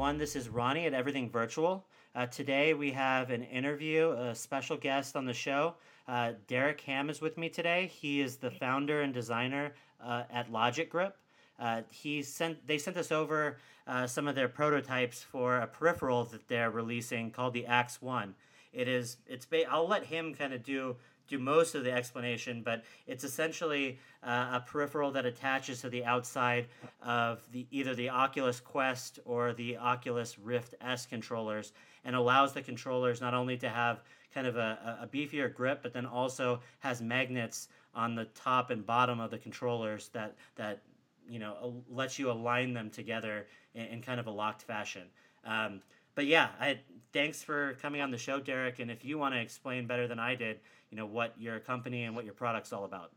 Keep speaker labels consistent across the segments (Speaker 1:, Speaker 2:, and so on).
Speaker 1: everyone. This is Ronnie at Everything Virtual. Uh, today we have an interview, a special guest on the show. Uh, Derek Ham is with me today. He is the founder and designer uh, at Logic Grip. Uh, he sent they sent us over uh, some of their prototypes for a peripheral that they're releasing called the Axe One. It is it's ba- I'll let him kind of do do most of the explanation, but it's essentially uh, a peripheral that attaches to the outside of the either the Oculus Quest or the Oculus Rift S controllers, and allows the controllers not only to have kind of a, a beefier grip, but then also has magnets on the top and bottom of the controllers that that you know lets you align them together in, in kind of a locked fashion. Um, but yeah, I, thanks for coming on the show, Derek. And if you want to explain better than I did, you know what your company and what your product's all about.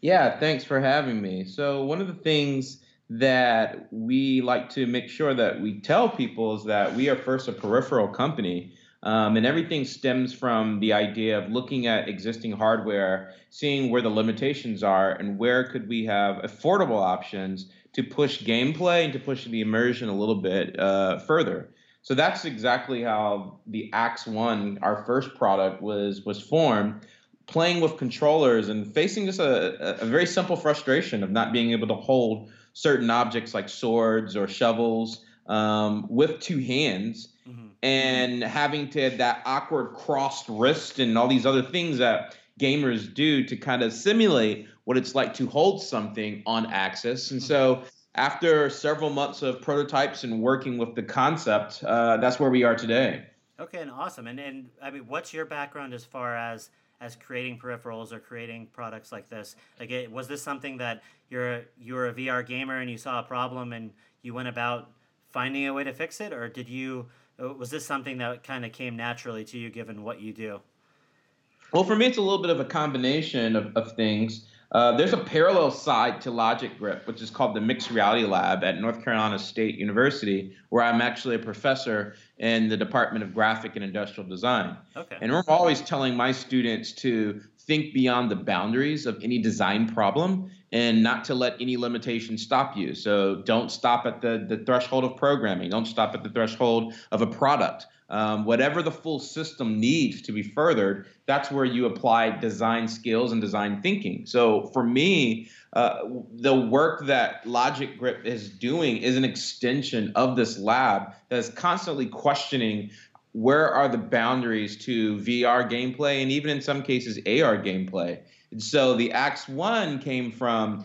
Speaker 2: Yeah, thanks for having me. So one of the things that we like to make sure that we tell people is that we are first a peripheral company. Um, and everything stems from the idea of looking at existing hardware, seeing where the limitations are, and where could we have affordable options to push gameplay and to push the immersion a little bit uh, further. So that's exactly how the Axe One, our first product, was was formed. Playing with controllers and facing just a, a very simple frustration of not being able to hold certain objects like swords or shovels um, with two hands mm-hmm. and having to have that awkward crossed wrist and all these other things that gamers do to kind of simulate what it's like to hold something on axis. And so after several months of prototypes and working with the concept, uh, that's where we are today.
Speaker 1: Okay, and awesome. And and I mean, what's your background as far as as creating peripherals or creating products like this? Like, it, was this something that you're you're a VR gamer and you saw a problem and you went about finding a way to fix it, or did you? Uh, was this something that kind of came naturally to you given what you do?
Speaker 2: Well, for me, it's a little bit of a combination of, of things. Uh, there's a parallel side to Logic Grip, which is called the Mixed Reality Lab at North Carolina State University, where I'm actually a professor in the Department of Graphic and Industrial Design. Okay. And we're always telling my students to think beyond the boundaries of any design problem and not to let any limitation stop you. So don't stop at the, the threshold of programming, don't stop at the threshold of a product. Um, whatever the full system needs to be furthered, that's where you apply design skills and design thinking. So for me, uh, the work that Logic Grip is doing is an extension of this lab that is constantly questioning where are the boundaries to VR gameplay and even in some cases AR gameplay. And so the Axe One came from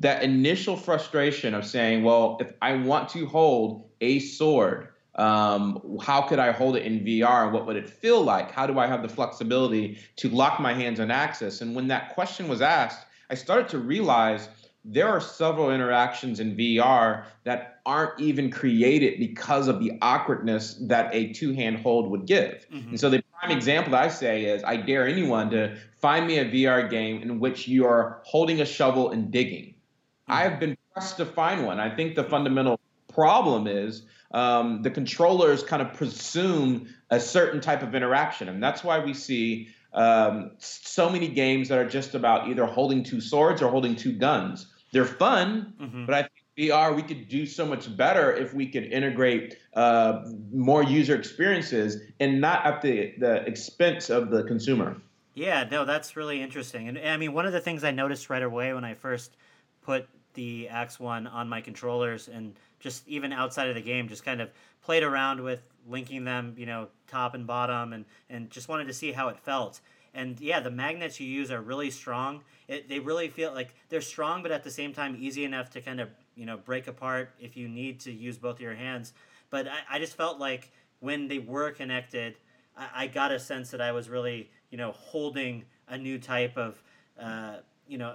Speaker 2: that initial frustration of saying, well, if I want to hold a sword um, how could I hold it in VR and what would it feel like? How do I have the flexibility to lock my hands on axis? And when that question was asked, I started to realize there are several interactions in VR that aren't even created because of the awkwardness that a two hand hold would give. Mm-hmm. And so the prime example that I say is I dare anyone to find me a VR game in which you are holding a shovel and digging. Mm-hmm. I have been pressed to find one. I think the fundamental problem is um, the controllers kind of presume a certain type of interaction. And that's why we see um, so many games that are just about either holding two swords or holding two guns. They're fun, mm-hmm. but I think VR, we could do so much better if we could integrate uh, more user experiences and not at the, the expense of the consumer.
Speaker 1: Yeah, no, that's really interesting. And I mean, one of the things I noticed right away when I first put the Axe One on my controllers and just even outside of the game, just kind of played around with linking them, you know, top and bottom, and and just wanted to see how it felt. And yeah, the magnets you use are really strong. It, they really feel like they're strong, but at the same time easy enough to kind of you know break apart if you need to use both of your hands. But I, I just felt like when they were connected, I, I got a sense that I was really you know holding a new type of uh, you know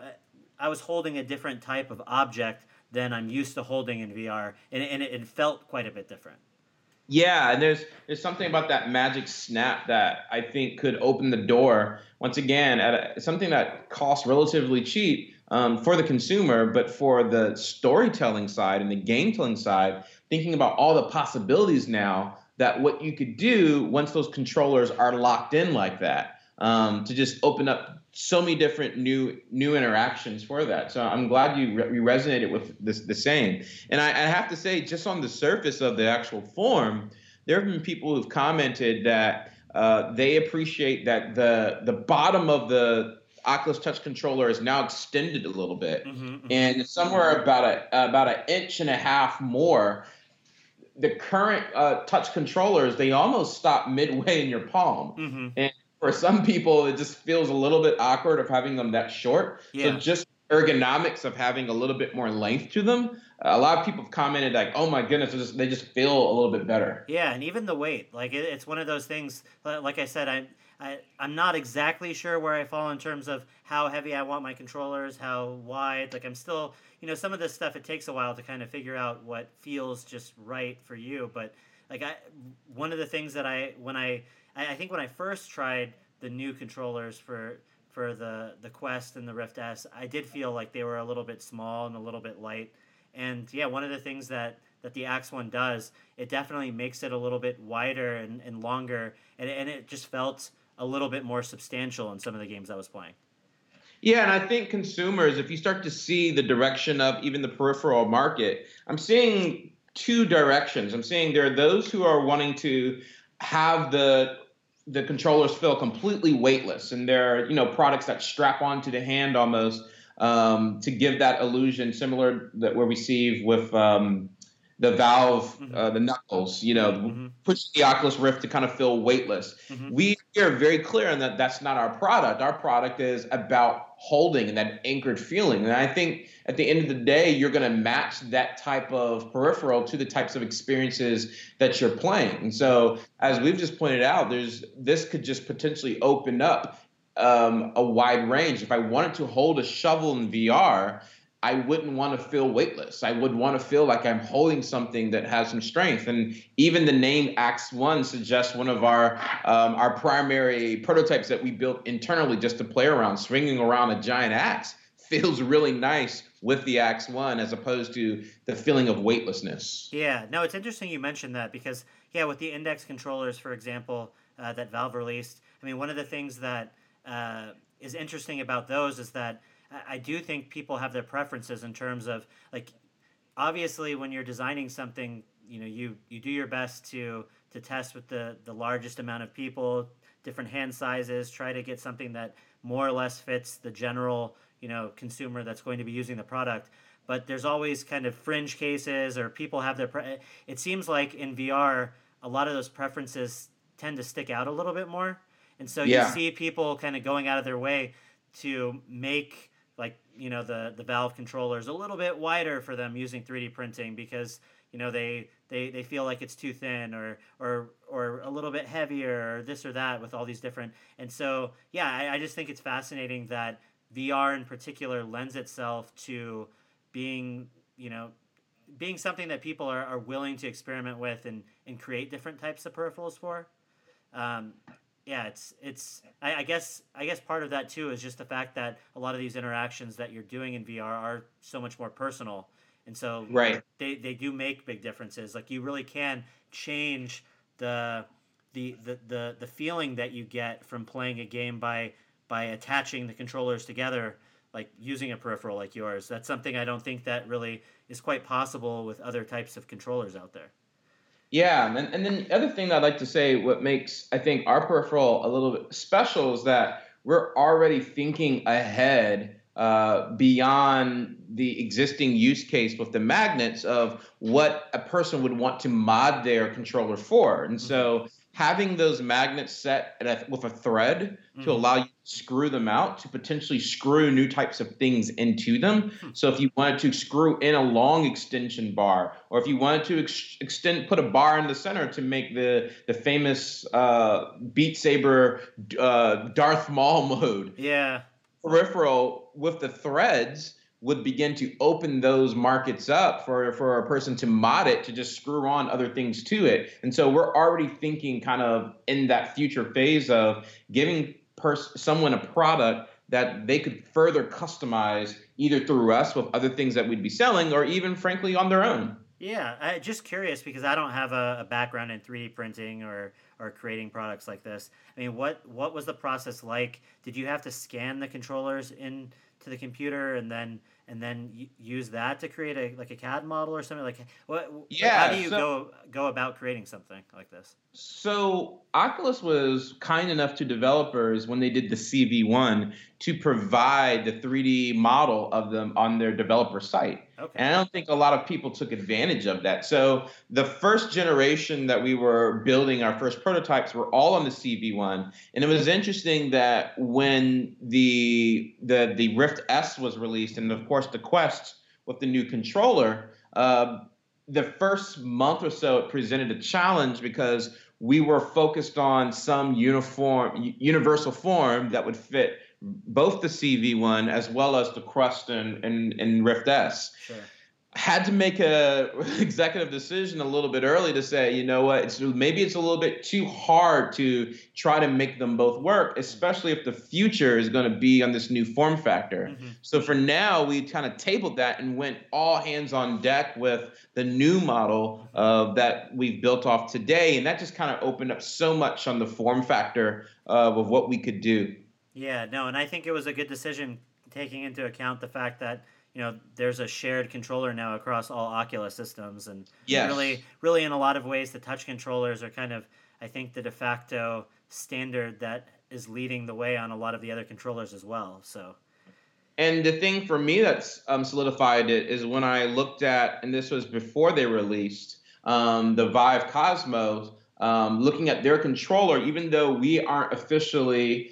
Speaker 1: I was holding a different type of object than I'm used to holding in VR, and, and it, it felt quite a bit different.
Speaker 2: Yeah, and there's there's something about that magic snap that I think could open the door once again at a, something that costs relatively cheap um, for the consumer, but for the storytelling side and the game telling side, thinking about all the possibilities now that what you could do once those controllers are locked in like that um, to just open up so many different new new interactions for that. So I'm glad you, re- you resonated with this the same. And I, I have to say, just on the surface of the actual form, there have been people who've commented that uh, they appreciate that the the bottom of the Oculus Touch controller is now extended a little bit, mm-hmm, mm-hmm. and somewhere about a about an inch and a half more. The current uh, touch controllers they almost stop midway in your palm, mm-hmm. and for some people it just feels a little bit awkward of having them that short. Yeah. So just ergonomics of having a little bit more length to them. A lot of people have commented like, "Oh my goodness, just, they just feel a little bit better."
Speaker 1: Yeah, and even the weight, like it, it's one of those things. Like I said, I, I I'm not exactly sure where I fall in terms of how heavy I want my controllers, how wide. Like I'm still, you know, some of this stuff it takes a while to kind of figure out what feels just right for you. But like I, one of the things that I when I I, think when I first tried the new controllers for for the the Quest and the Rift S, I did feel like they were a little bit small and a little bit light. And yeah, one of the things that that the Axe One does, it definitely makes it a little bit wider and, and longer, and, and it just felt a little bit more substantial in some of the games I was playing.
Speaker 2: Yeah, and I think consumers, if you start to see the direction of even the peripheral market, I'm seeing two directions. I'm seeing there are those who are wanting to have the the controllers feel completely weightless, and there are you know products that strap onto the hand almost um, to give that illusion, similar that we receive with um, the Valve, mm-hmm. uh, the Knuckles. You know, mm-hmm. push the Oculus Rift to kind of feel weightless. Mm-hmm. We are very clear on that. That's not our product. Our product is about holding and that anchored feeling. And I think at the end of the day, you're going to match that type of peripheral to the types of experiences that you're playing. And so, as we've just pointed out, there's this could just potentially open up um, a wide range. If I wanted to hold a shovel in VR, I wouldn't want to feel weightless. I would want to feel like I'm holding something that has some strength. And even the name Axe One suggests one of our um, our primary prototypes that we built internally just to play around, swinging around a giant axe feels really nice with the Axe One as opposed to the feeling of weightlessness.
Speaker 1: Yeah, no, it's interesting you mentioned that because yeah, with the index controllers, for example, uh, that Valve released. I mean, one of the things that uh, is interesting about those is that I do think people have their preferences in terms of like obviously when you're designing something you know you you do your best to to test with the the largest amount of people different hand sizes try to get something that more or less fits the general you know consumer that's going to be using the product but there's always kind of fringe cases or people have their pre- it seems like in VR a lot of those preferences tend to stick out a little bit more and so yeah. you see people kind of going out of their way to make you know the the Valve controllers a little bit wider for them using 3D printing because you know they they, they feel like it's too thin or or or a little bit heavier or this or that with all these different and so yeah I, I just think it's fascinating that VR in particular lends itself to being you know being something that people are, are willing to experiment with and, and create different types of peripherals for. Um, yeah, it's it's. I, I, guess I guess part of that too is just the fact that a lot of these interactions that you're doing in VR are so much more personal, and so
Speaker 2: right
Speaker 1: they they do make big differences. Like you really can change the the the the, the feeling that you get from playing a game by by attaching the controllers together like using a peripheral like yours that's something i don't think that really is quite possible with other types of controllers out there
Speaker 2: yeah, and, and then the other thing I'd like to say, what makes I think our peripheral a little bit special is that we're already thinking ahead uh, beyond the existing use case with the magnets of what a person would want to mod their controller for. And so mm-hmm having those magnets set a, with a thread mm-hmm. to allow you to screw them out to potentially screw new types of things into them. Hmm. So if you wanted to screw in a long extension bar, or if you wanted to ex- extend, put a bar in the center to make the the famous uh, Beat Saber uh, Darth Maul mode,
Speaker 1: yeah,
Speaker 2: peripheral with the threads would begin to open those markets up for, for a person to mod it to just screw on other things to it. And so we're already thinking kind of in that future phase of giving pers- someone a product that they could further customize either through us with other things that we'd be selling or even frankly on their own.
Speaker 1: Yeah, I just curious because I don't have a, a background in 3D printing or or creating products like this. I mean, what what was the process like? Did you have to scan the controllers into the computer and then and then use that to create a like a CAD model or something like what? Yeah. How do you so, go go about creating something like this?
Speaker 2: So Oculus was kind enough to developers when they did the CV1 to provide the 3D model of them on their developer site. Okay. And I don't think a lot of people took advantage of that. So the first generation that we were building our first prototypes were all on the CV1. And it was interesting that when the the the Rift S was released, and of course the Quest with the new controller, uh, the first month or so it presented a challenge because we were focused on some uniform universal form that would fit both the CV1 as well as the Quest and, and, and Rift S. Sure had to make a executive decision a little bit early to say, you know what, it's maybe it's a little bit too hard to try to make them both work, especially if the future is going to be on this new form factor. Mm-hmm. So for now, we kind of tabled that and went all hands on deck with the new model uh, that we've built off today, and that just kind of opened up so much on the form factor uh, of what we could do.
Speaker 1: Yeah, no, and I think it was a good decision taking into account the fact that you know there's a shared controller now across all Oculus systems, and yes. really, really in a lot of ways, the touch controllers are kind of I think the de facto standard that is leading the way on a lot of the other controllers as well. So.
Speaker 2: And the thing for me that's um, solidified it is when I looked at, and this was before they released um, the Vive Cosmos, um, looking at their controller, even though we aren't officially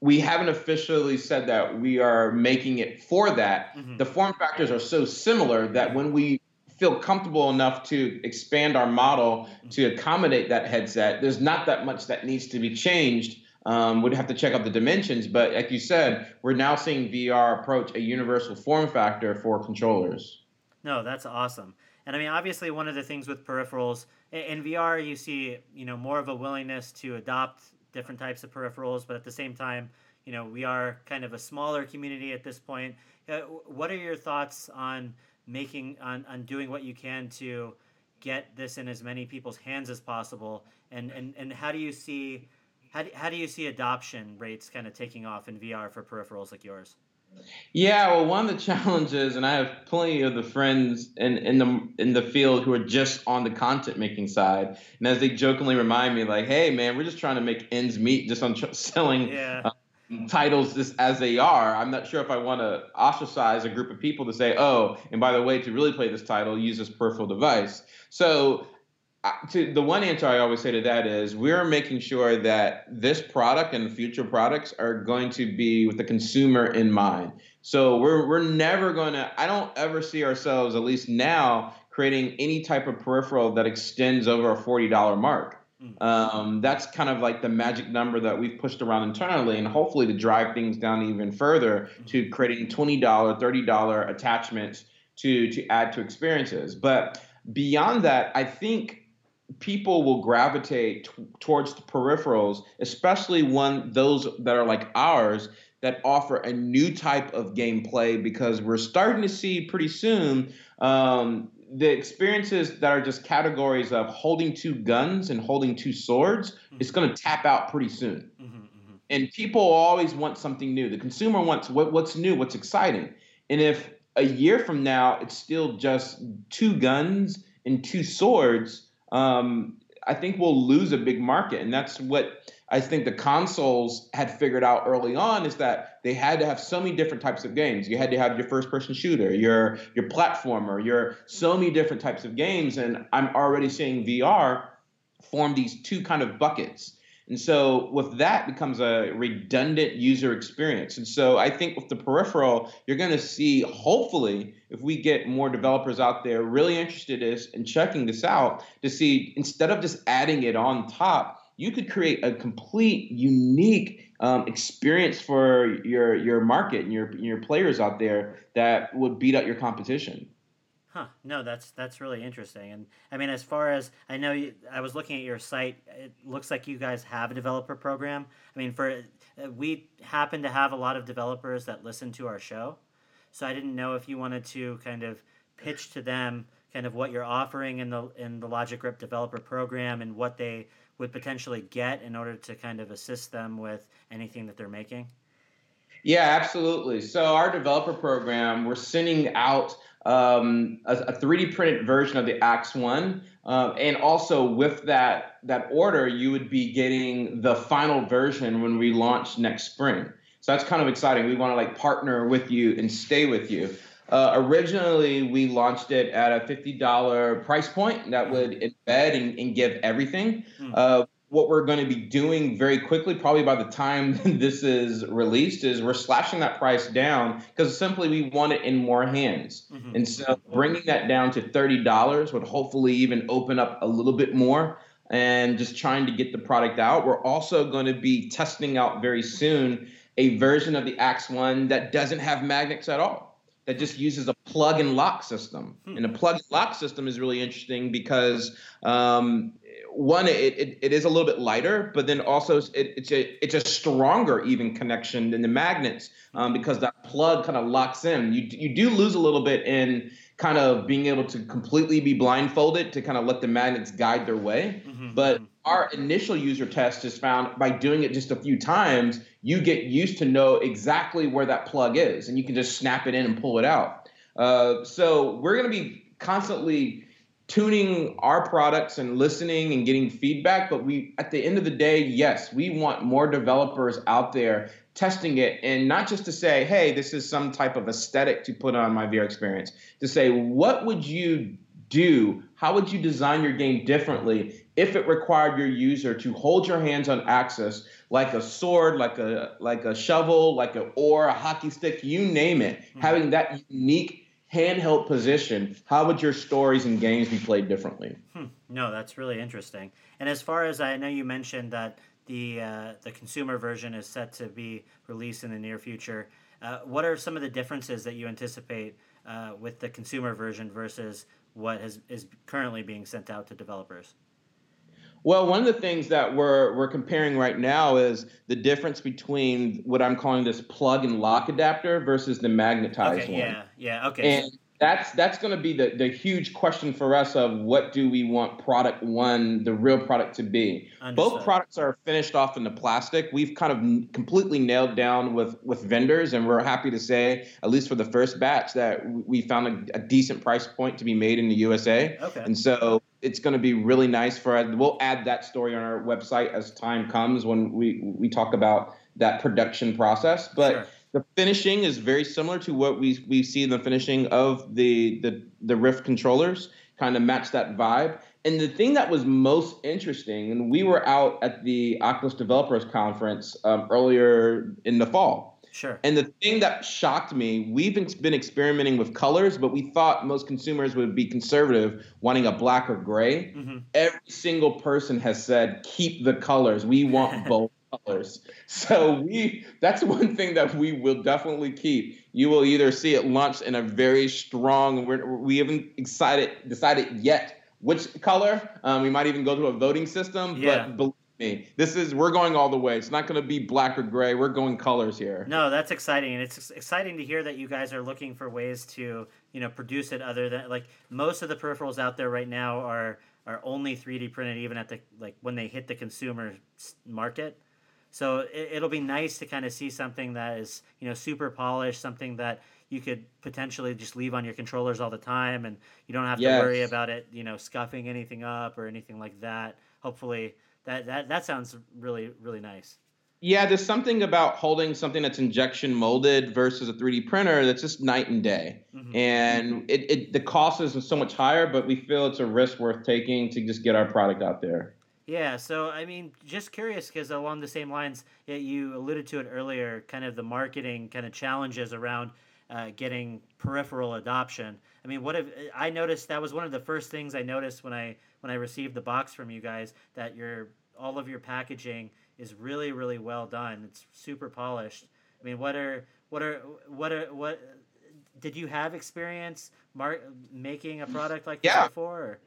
Speaker 2: we haven't officially said that we are making it for that. Mm-hmm. The form factors are so similar that when we feel comfortable enough to expand our model mm-hmm. to accommodate that headset, there's not that much that needs to be changed. Um, we'd have to check out the dimensions, but like you said, we're now seeing VR approach a universal form factor for controllers.
Speaker 1: No, that's awesome. And I mean, obviously, one of the things with peripherals in VR, you see, you know, more of a willingness to adopt different types of peripherals, but at the same time, you know, we are kind of a smaller community at this point. Uh, what are your thoughts on making on, on doing what you can to get this in as many people's hands as possible and and, and how do you see how do, how do you see adoption rates kind of taking off in VR for peripherals like yours?
Speaker 2: Yeah, well, one of the challenges, and I have plenty of the friends in, in the in the field who are just on the content making side, and as they jokingly remind me, like, "Hey, man, we're just trying to make ends meet just on tr- selling yeah. um, titles just as they are." I'm not sure if I want to ostracize a group of people to say, "Oh, and by the way, to really play this title, use this peripheral device." So to the one answer I always say to that is we're making sure that this product and future products are going to be with the consumer in mind. So we're we're never going to I don't ever see ourselves at least now creating any type of peripheral that extends over a $40 mark. Mm. Um, that's kind of like the magic number that we've pushed around internally, and hopefully to drive things down even further to creating $20, $30 attachments to to add to experiences. But beyond that, I think people will gravitate t- towards the peripherals, especially one those that are like ours that offer a new type of gameplay because we're starting to see pretty soon um, the experiences that are just categories of holding two guns and holding two swords mm-hmm. it's going to tap out pretty soon mm-hmm, mm-hmm. and people always want something new the consumer wants what, what's new what's exciting and if a year from now it's still just two guns and two swords um, I think we'll lose a big market. And that's what I think the consoles had figured out early on is that they had to have so many different types of games. You had to have your first person shooter, your your platformer, your so many different types of games. And I'm already seeing VR form these two kind of buckets. And so with that becomes a redundant user experience. And so I think with the peripheral, you're going to see, hopefully, if we get more developers out there really interested in checking this out, to see instead of just adding it on top, you could create a complete unique um, experience for your your market and your your players out there that would beat out your competition.
Speaker 1: Huh. No, that's that's really interesting. And I mean, as far as I know, you, I was looking at your site. It looks like you guys have a developer program. I mean, for uh, we happen to have a lot of developers that listen to our show, so I didn't know if you wanted to kind of pitch to them kind of what you're offering in the in the Logic Grip developer program and what they would potentially get in order to kind of assist them with anything that they're making?
Speaker 2: Yeah, absolutely. So our developer program, we're sending out um, a, a, 3D printed version of the Axe One, uh, and also with that that order, you would be getting the final version when we launch next spring. So that's kind of exciting. We want to like partner with you and stay with you. Uh, originally, we launched it at a $50 price point that would embed and, and give everything. Mm. Uh, what we're going to be doing very quickly, probably by the time this is released, is we're slashing that price down because simply we want it in more hands. Mm-hmm. And so bringing that down to $30 would hopefully even open up a little bit more and just trying to get the product out. We're also going to be testing out very soon a version of the Axe One that doesn't have magnets at all, that just uses a plug and lock system. Hmm. And a plug and lock system is really interesting because um, one, it, it, it is a little bit lighter, but then also it, it's a it's a stronger even connection than the magnets um, because that plug kind of locks in. You you do lose a little bit in kind of being able to completely be blindfolded to kind of let the magnets guide their way. Mm-hmm. But mm-hmm. our initial user test has found by doing it just a few times, you get used to know exactly where that plug is, and you can just snap it in and pull it out. Uh, so we're going to be constantly tuning our products and listening and getting feedback but we at the end of the day yes we want more developers out there testing it. And not just to say hey this is some type of aesthetic to put on my vr experience. To say what would you do? How would you design your game differently if it required your user to hold your hands on axis like a sword like a like a shovel like a oar a hockey stick you name it. Mm-hmm. having that unique handheld position, how would your stories and games be played differently?
Speaker 1: Hmm. No, that's really interesting. And as far as I know, you mentioned that the uh, the consumer version is set to be released in the near future. Uh, what are some of the differences that you anticipate uh, with the consumer version versus what has, is currently being sent out to developers?
Speaker 2: Well, one of the things that we're we're comparing right now is the difference between what I'm calling this plug and lock adapter versus the magnetized
Speaker 1: okay,
Speaker 2: one.
Speaker 1: Yeah, yeah, okay.
Speaker 2: And that's that's going to be the, the huge question for us of what do we want product one the real product to be Understood. both products are finished off in the plastic we've kind of completely nailed down with with vendors and we're happy to say at least for the first batch that we found a, a decent price point to be made in the usa
Speaker 1: okay.
Speaker 2: and so it's going to be really nice for us we'll add that story on our website as time comes when we we talk about that production process but sure the finishing is very similar to what we we see in the finishing of the the the Rift controllers, kind of match that vibe. And the thing that was most interesting, and we were out at the Oculus Developers Conference um, earlier in the fall.
Speaker 1: Sure.
Speaker 2: And the thing that shocked me, we've been experimenting with colors, but we thought most consumers would be conservative, wanting a black or gray. Mm-hmm. Every single person has said, keep the colors. We want both colors. So we that's one thing that we will definitely keep. You will either see it launched in a very strong. We're, we haven't decided decided yet which color. Um, we might even go to a voting system. Yeah. But believe me, this is we're going all the way. It's not going to be black or gray. We're going colors here.
Speaker 1: No, that's exciting, and it's exciting to hear that you guys are looking for ways to you know produce it other than like most of the peripherals out there right now are are only 3D printed even at the like when they hit the consumer market so it, will be nice to kind of see something that is you know super polished, something that you could potentially just leave on your controllers all the time, and you don't have yes. to worry about it, you know, scuffing anything up or anything like that. Hopefully, that that that sounds really really nice.
Speaker 2: Yeah, there's something about holding something that's injection molded versus a 3D printer that's just night and day. Mm-hmm. And it, it the cost is so much higher, but we feel it's a risk worth taking to just get our product out there.
Speaker 1: Yeah, so I mean, just curious because along the same lines, you alluded to it earlier, kind of the marketing kind of challenges around uh, getting peripheral adoption. I mean, what if I noticed that was one of the first things I noticed when I when I received the box from you guys that your all of your packaging is really really well done. It's super polished. I mean, what are what are what are what did you have experience mar- making a product like yeah. this before? Or?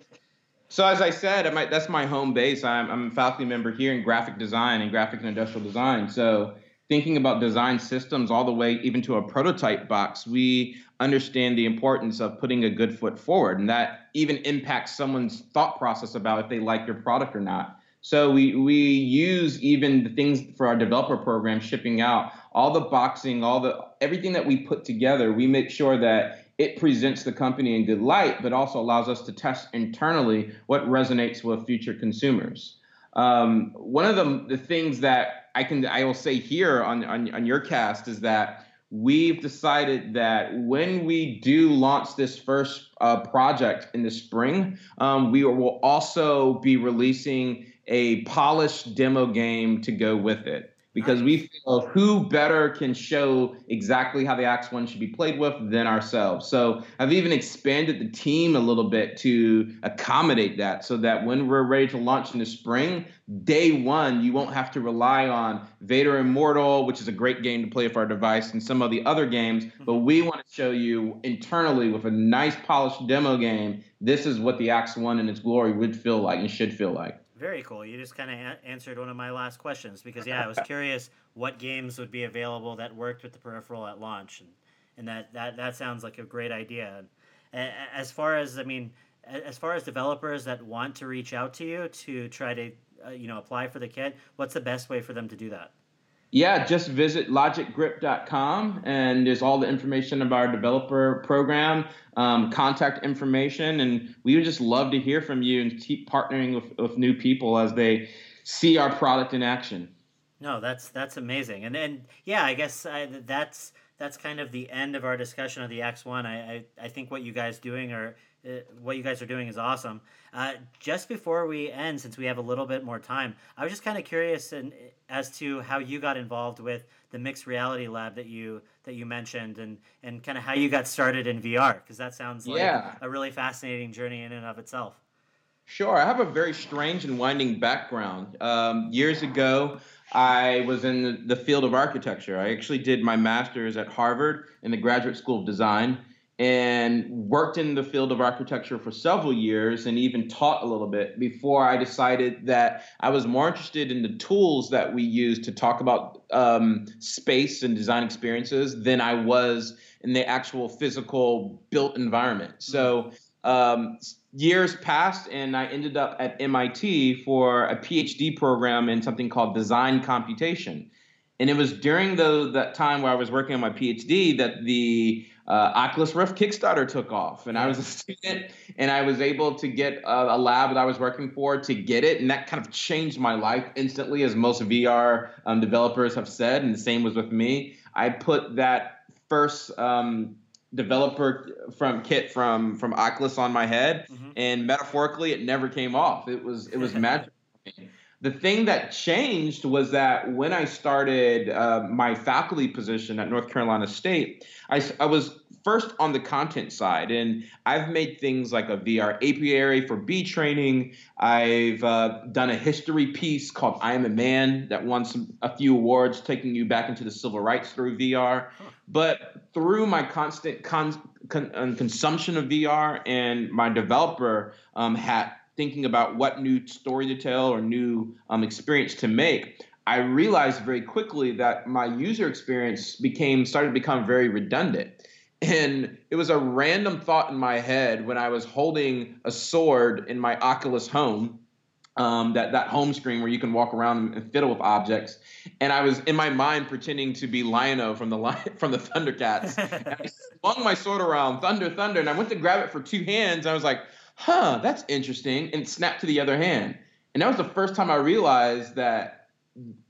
Speaker 2: So as I said, that's my home base. I'm, I'm a faculty member here in graphic design and graphic and industrial design. So thinking about design systems all the way even to a prototype box, we understand the importance of putting a good foot forward. And that even impacts someone's thought process about if they like your product or not. So we, we use even the things for our developer program shipping out, all the boxing, all the everything that we put together, we make sure that it presents the company in good light, but also allows us to test internally what resonates with future consumers. Um, one of the, the things that I can I will say here on, on, on your cast is that we've decided that when we do launch this first uh, project in the spring, um, we will also be releasing a polished demo game to go with it because nice. we feel who better can show exactly how the Axe One should be played with than ourselves. So I've even expanded the team a little bit to accommodate that so that when we're ready to launch in the spring, day one, you won't have to rely on Vader Immortal, which is a great game to play with our device, and some of the other games. Mm-hmm. But we want to show you internally with a nice polished demo game, this is what the Axe One in its glory would feel like and should feel like.
Speaker 1: Very cool. You just kind of a- answered one of my last questions because yeah, I was curious what games would be available that worked with the peripheral at launch, and and that that that sounds like a great idea. And as far as I mean, as far as developers that want to reach out to you to try to uh, you know apply for the kit, what's the best way for them to do that?
Speaker 2: Yeah, just visit logicgrip.com and there's all the information about our developer program, um, contact information, and we would just love to hear from you and keep partnering with, with new people as they see our product in action.
Speaker 1: No, that's that's amazing, and and yeah, I guess I, that's that's kind of the end of our discussion of the X1. I, I I think what you guys doing are uh, what you guys are doing is awesome. Uh, just before we end, since we have a little bit more time, I was just kind of curious and as to how you got involved with the mixed reality lab that you that you mentioned, and and kind of how you got started in VR, because that sounds like yeah. a really fascinating journey in and of itself.
Speaker 2: Sure, I have a very strange and winding background. Um, years ago, I was in the field of architecture. I actually did my master's at Harvard in the Graduate School of Design and worked in the field of architecture for several years and even taught a little bit before I decided that I was more interested in the tools that we use to talk about um, space and design experiences than I was in the actual physical built environment. So um, years passed, and I ended up at MIT for a PhD program in something called design computation. And it was during the, that time where I was working on my PhD that the uh, Oculus Rift Kickstarter took off, and I was a student, and I was able to get a, a, lab that I was working for to get it, and that kind of changed my life instantly, as most VR um, developers have said, and the same was with me. I put that first um, developer from kit from from Oculus on my head, mm-hmm. and metaphorically, it never came off. It was it was magic. The thing that changed was that when I started uh, my faculty position at North Carolina State, I, I was first on the content side, and I've made things like a VR apiary for bee training. I've uh, done a history piece called "I Am a Man" that won some a few awards, taking you back into the civil rights through VR. Huh. But through my constant con- con- uh, consumption of VR and my developer um, hat thinking about what new story to tell or new um, experience to make, I realized very quickly that my user experience became started to become very redundant. And it was a random thought in my head when I was holding a sword in my Oculus Home, um, that that home screen where you can walk around and fiddle with objects. And I was in my mind pretending to be Lion-O from the from the Thundercats. and I swung my sword around, thunder, thunder, and I went to grab it for two hands. I was like, huh, that's interesting, and snap to the other hand. And that was the first time I realized that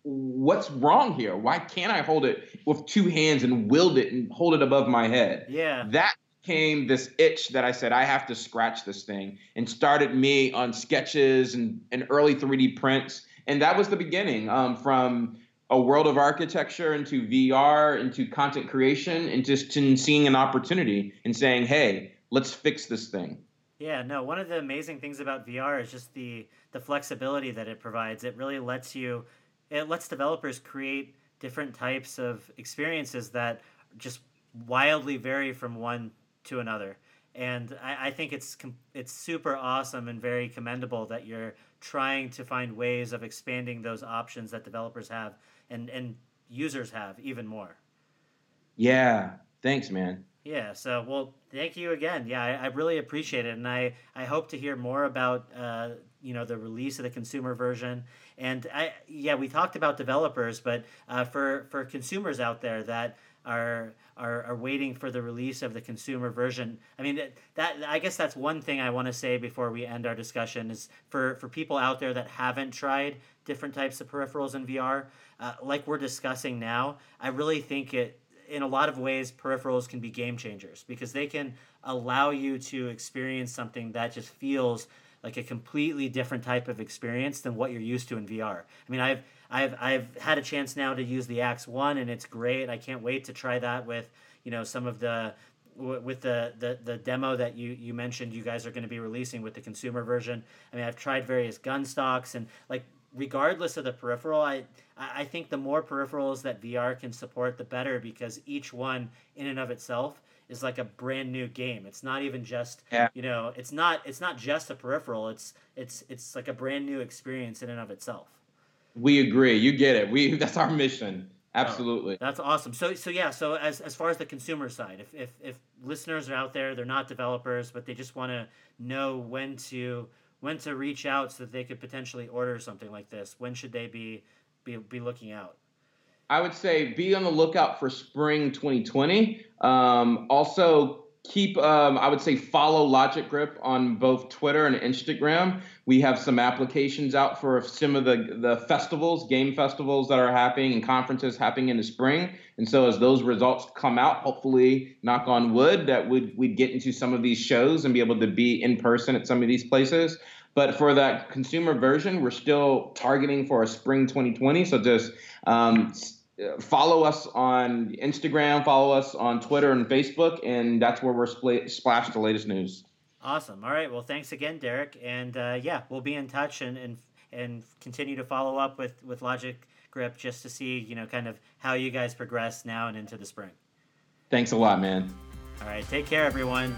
Speaker 2: what's wrong here? Why can't I hold it with two hands and wield it and hold it above my head?
Speaker 1: Yeah.
Speaker 2: That came this itch that I said, I have to scratch this thing and started me on sketches and, and early 3D prints. And that was the beginning um, from a world of architecture into VR, into content creation, and just in seeing an opportunity and saying, hey, let's fix this thing.
Speaker 1: Yeah, no, one of the amazing things about VR is just the the flexibility that it provides. It really lets you it lets developers create different types of experiences that just wildly vary from one to another. And I, I think it's it's super awesome and very commendable that you're trying to find ways of expanding those options that developers have and and users have even more.
Speaker 2: Yeah. Thanks, man.
Speaker 1: Yeah. So, well, thank you again. Yeah, I, I really appreciate it, and I I hope to hear more about uh, you know the release of the consumer version. And I yeah, we talked about developers, but uh, for for consumers out there that are are, are waiting for the release of the consumer version. I mean that, that I guess that's one thing I want to say before we end our discussion is for for people out there that haven't tried different types of peripherals in VR, uh, like we're discussing now. I really think it in a lot of ways peripherals can be game changers because they can allow you to experience something that just feels like a completely different type of experience than what you're used to in VR. I mean, I've I've I've had a chance now to use the Axe One, and it's great. I can't wait to try that with you know some of the with the, the the demo that you you mentioned you guys are going to be releasing with the consumer version. I mean, I've tried various gun stocks and like regardless of the peripheral, I I think the more peripherals that VR can support, the better because each one in and of itself is like a brand new game. It's not even just yeah. you know, it's not it's not just a peripheral. It's it's it's like a brand new experience in and of itself.
Speaker 2: We agree. You get it. We that's our mission. Oh, Absolutely.
Speaker 1: Oh, that's awesome. So so yeah, so as as far as the consumer side, if if if listeners are out there, they're not developers, but they just want to know when to when to reach out so that they could potentially order something like this, when should they be be, be looking out?
Speaker 2: I would say be on the lookout for spring 2020. Um, also, keep um, i would say follow logic grip on both twitter and instagram. We have some applications out for some of the, the festivals game festivals that are happening and conferences happening in the spring. And so as those results come out hopefully knock on wood that we'd, we'd get into some of these shows and be able to be in person at some of these places. But for that consumer version we're still targeting for a spring 2020 so just um, follow us on Instagram, follow us on Twitter and Facebook, and that's where we're spl- splash the latest news.
Speaker 1: Awesome. All right. Well, thanks again, Derek. And uh, yeah, we'll be in touch and, and and continue to follow up with with Logic Grip just to see you know kind of how you guys progress now and into the spring.
Speaker 2: Thanks a lot, man.
Speaker 1: All right. Take care, everyone.